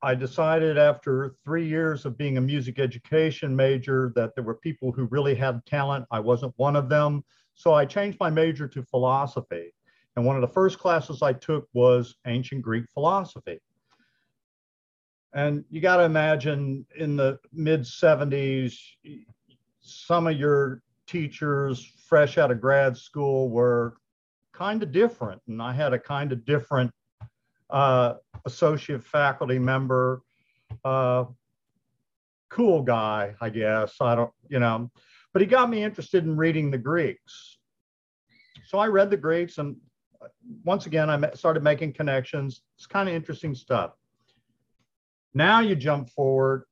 I decided after three years of being a music education major that there were people who really had talent. I wasn't one of them. So I changed my major to philosophy. And one of the first classes I took was ancient Greek philosophy. And you got to imagine in the mid 70s, some of your teachers fresh out of grad school were kind of different. And I had a kind of different uh, associate faculty member, uh, cool guy, I guess. I don't, you know, but he got me interested in reading the Greeks. So I read the Greeks, and once again, I started making connections. It's kind of interesting stuff. Now you jump forward,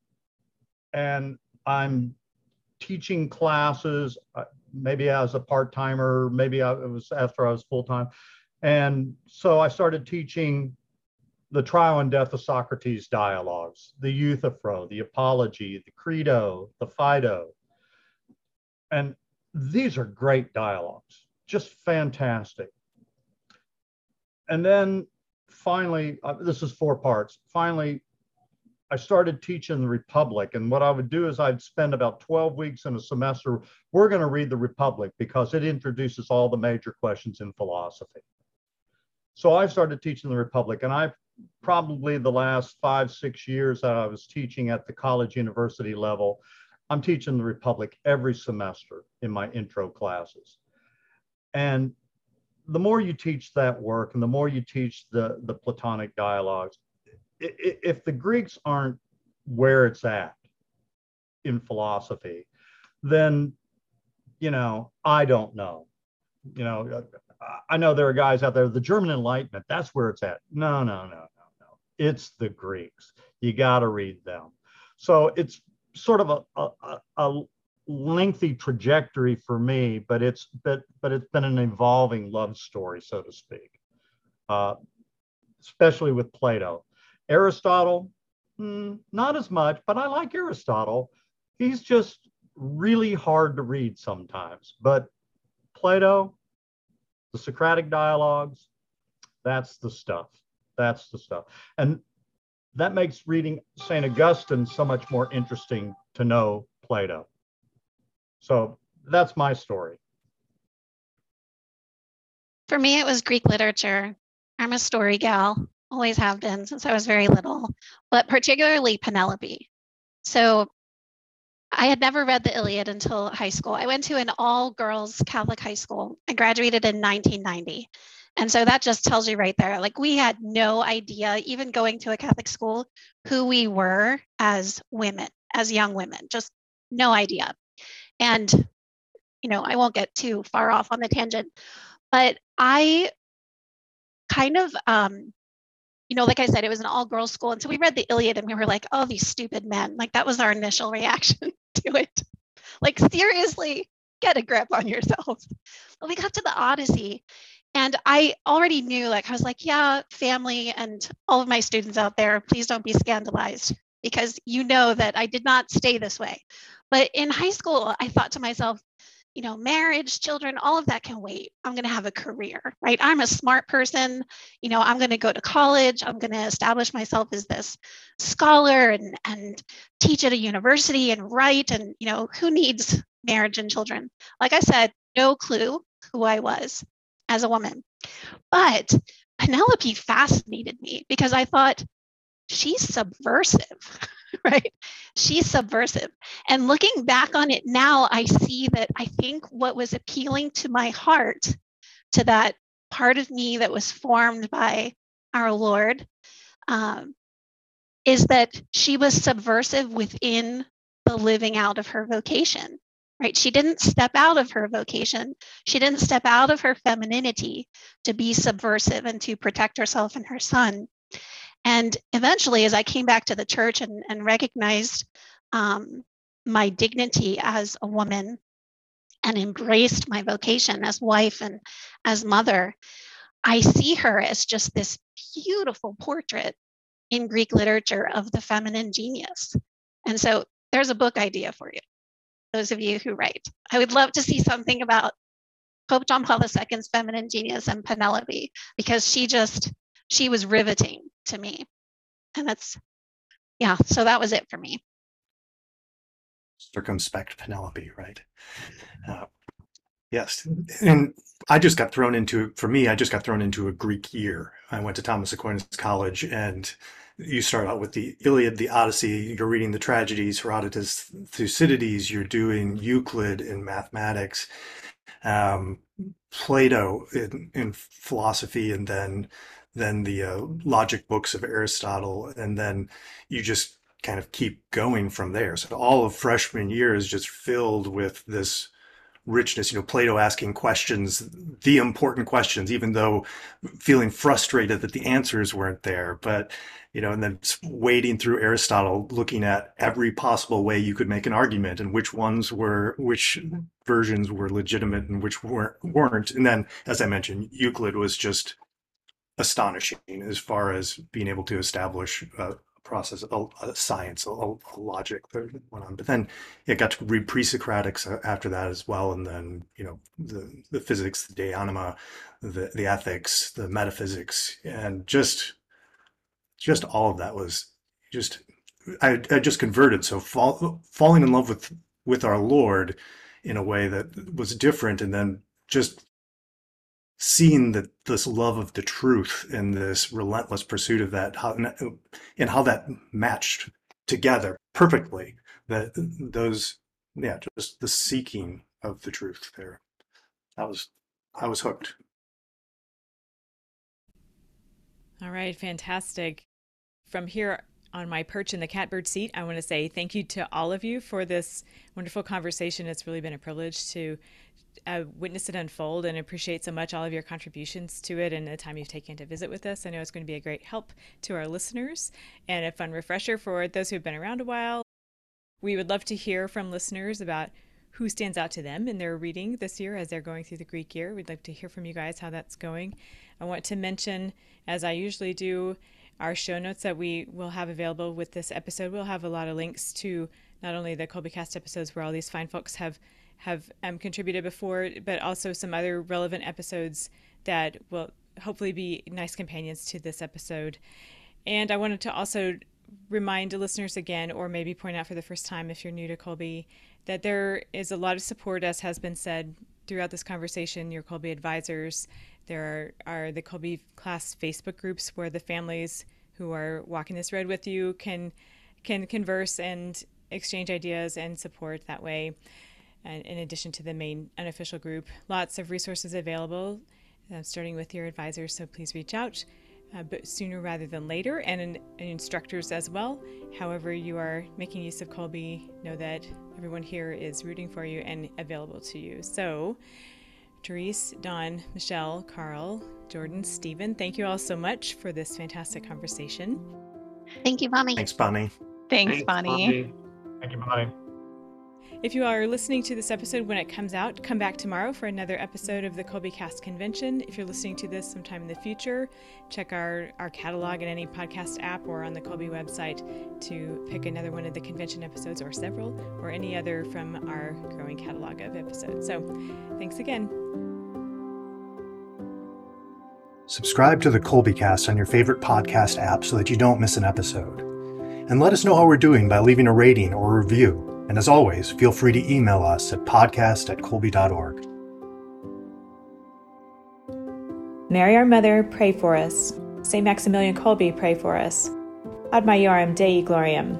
and I'm teaching classes, uh, maybe as a part timer, maybe I, it was after I was full time. And so I started teaching the trial and death of Socrates dialogues, the Euthyphro, the Apology, the Crito, the Phaedo. And these are great dialogues, just fantastic. And then finally, uh, this is four parts. Finally, I started teaching the Republic. And what I would do is I'd spend about 12 weeks in a semester. We're going to read the Republic because it introduces all the major questions in philosophy. So I started teaching the Republic, and I probably the last five, six years that I was teaching at the college university level, I'm teaching the Republic every semester in my intro classes. And the more you teach that work and the more you teach the, the Platonic dialogues, if the Greeks aren't where it's at in philosophy, then, you know, I don't know. You know, I know there are guys out there, the German Enlightenment, that's where it's at. No, no, no, no, no. it's the Greeks. You got to read them. So it's sort of a, a, a, lengthy trajectory for me, but it's but but it's been an evolving love story, so to speak. Uh, especially with Plato, Aristotle. mm, not as much, but I like Aristotle. He's just really hard to read sometimes. But Plato, the Socratic dialogues, that's the stuff. That's the stuff. And that makes reading St. Augustine so much more interesting to know Plato. So that's my story. For me, it was Greek literature. I'm a story gal, always have been since I was very little, but particularly Penelope. So I had never read the Iliad until high school. I went to an all girls Catholic high school. I graduated in 1990. And so that just tells you right there like, we had no idea, even going to a Catholic school, who we were as women, as young women, just no idea. And, you know, I won't get too far off on the tangent, but I kind of um, you know, like I said, it was an all girls school. And so we read the Iliad and we were like, oh, these stupid men. Like that was our initial reaction to it. Like, seriously, get a grip on yourself. But we got to the Odyssey and I already knew, like, I was like, yeah, family and all of my students out there, please don't be scandalized because you know that I did not stay this way. But in high school, I thought to myself, you know, marriage, children, all of that can wait. I'm going to have a career, right? I'm a smart person. You know, I'm going to go to college. I'm going to establish myself as this scholar and, and teach at a university and write. And, you know, who needs marriage and children? Like I said, no clue who I was as a woman. But Penelope fascinated me because I thought she's subversive. right? She's subversive. And looking back on it now, I see that I think what was appealing to my heart, to that part of me that was formed by our Lord, um, is that she was subversive within the living out of her vocation. Right? She didn't step out of her vocation. She didn't step out of her femininity to be subversive and to protect herself and her son. And eventually, as I came back to the church and, and recognized um, my dignity as a woman and embraced my vocation as wife and as mother, I see her as just this beautiful portrait in Greek literature of the feminine genius. And so there's a book idea for you, those of you who write. I would love to see something about Pope John Paul II's feminine genius and Penelope, because she just, she was riveting to me. And that's, yeah, so that was it for me. Circumspect Penelope, right? Uh, yes. And I just got thrown into, for me, I just got thrown into a Greek year. I went to Thomas Aquinas College and you start out with the Iliad, the Odyssey, you're reading the tragedies, Herodotus, Thucydides, you're doing Euclid in mathematics, um, Plato in, in philosophy, and then then the uh, logic books of Aristotle, and then you just kind of keep going from there. So all of freshman year is just filled with this richness. You know, Plato asking questions, the important questions, even though feeling frustrated that the answers weren't there. But you know, and then wading through Aristotle, looking at every possible way you could make an argument and which ones were, which versions were legitimate and which weren't. And then, as I mentioned, Euclid was just astonishing as far as being able to establish a process, a, a science, a, a, logic that went on. But then it got to read pre-Socratics uh, after that as well, and then you know the the physics, the de anima, the the ethics, the metaphysics, and just just all of that was just I, I just converted. So fall, falling in love with with our Lord in a way that was different, and then just seeing that this love of the truth and this relentless pursuit of that how, and how that matched together perfectly that those yeah just the seeking of the truth there. I was i was hooked. All right fantastic from here on my perch in the catbird seat i want to say thank you to all of you for this wonderful conversation it's really been a privilege to uh, witness it unfold and appreciate so much all of your contributions to it and the time you've taken to visit with us. I know it's going to be a great help to our listeners and a fun refresher for those who've been around a while. We would love to hear from listeners about who stands out to them in their reading this year as they're going through the Greek year. We'd like to hear from you guys how that's going. I want to mention, as I usually do, our show notes that we will have available with this episode. We'll have a lot of links to not only the Kolbecast episodes where all these fine folks have have um, contributed before, but also some other relevant episodes that will hopefully be nice companions to this episode. And I wanted to also remind listeners again, or maybe point out for the first time if you're new to Kolbe, that there is a lot of support, as has been said throughout this conversation. Your Kolbe advisors, there are, are the Kolbe class Facebook groups where the families who are walking this road with you can can converse and exchange ideas and support that way. And in addition to the main unofficial group, lots of resources available, uh, starting with your advisors. So please reach out, uh, but sooner rather than later, and, and instructors as well. However, you are making use of Kolbe, know that everyone here is rooting for you and available to you. So, Therese, Don, Michelle, Carl, Jordan, Stephen, thank you all so much for this fantastic conversation. Thank you, Bonnie. Thanks, Bonnie. Thanks, Bonnie. Thank you, Bonnie. If you are listening to this episode when it comes out, come back tomorrow for another episode of the Kolbecast Convention. If you're listening to this sometime in the future, check our, our catalog in any podcast app or on the Kolbe website to pick another one of the convention episodes or several or any other from our growing catalog of episodes. So thanks again. Subscribe to the Kolbecast on your favorite podcast app so that you don't miss an episode. And let us know how we're doing by leaving a rating or a review. And as always, feel free to email us at podcast at kolbe.org. Mary, our mother, pray for us. St. Maximilian Kolbe, pray for us. Ad Majorem Dei Gloriam.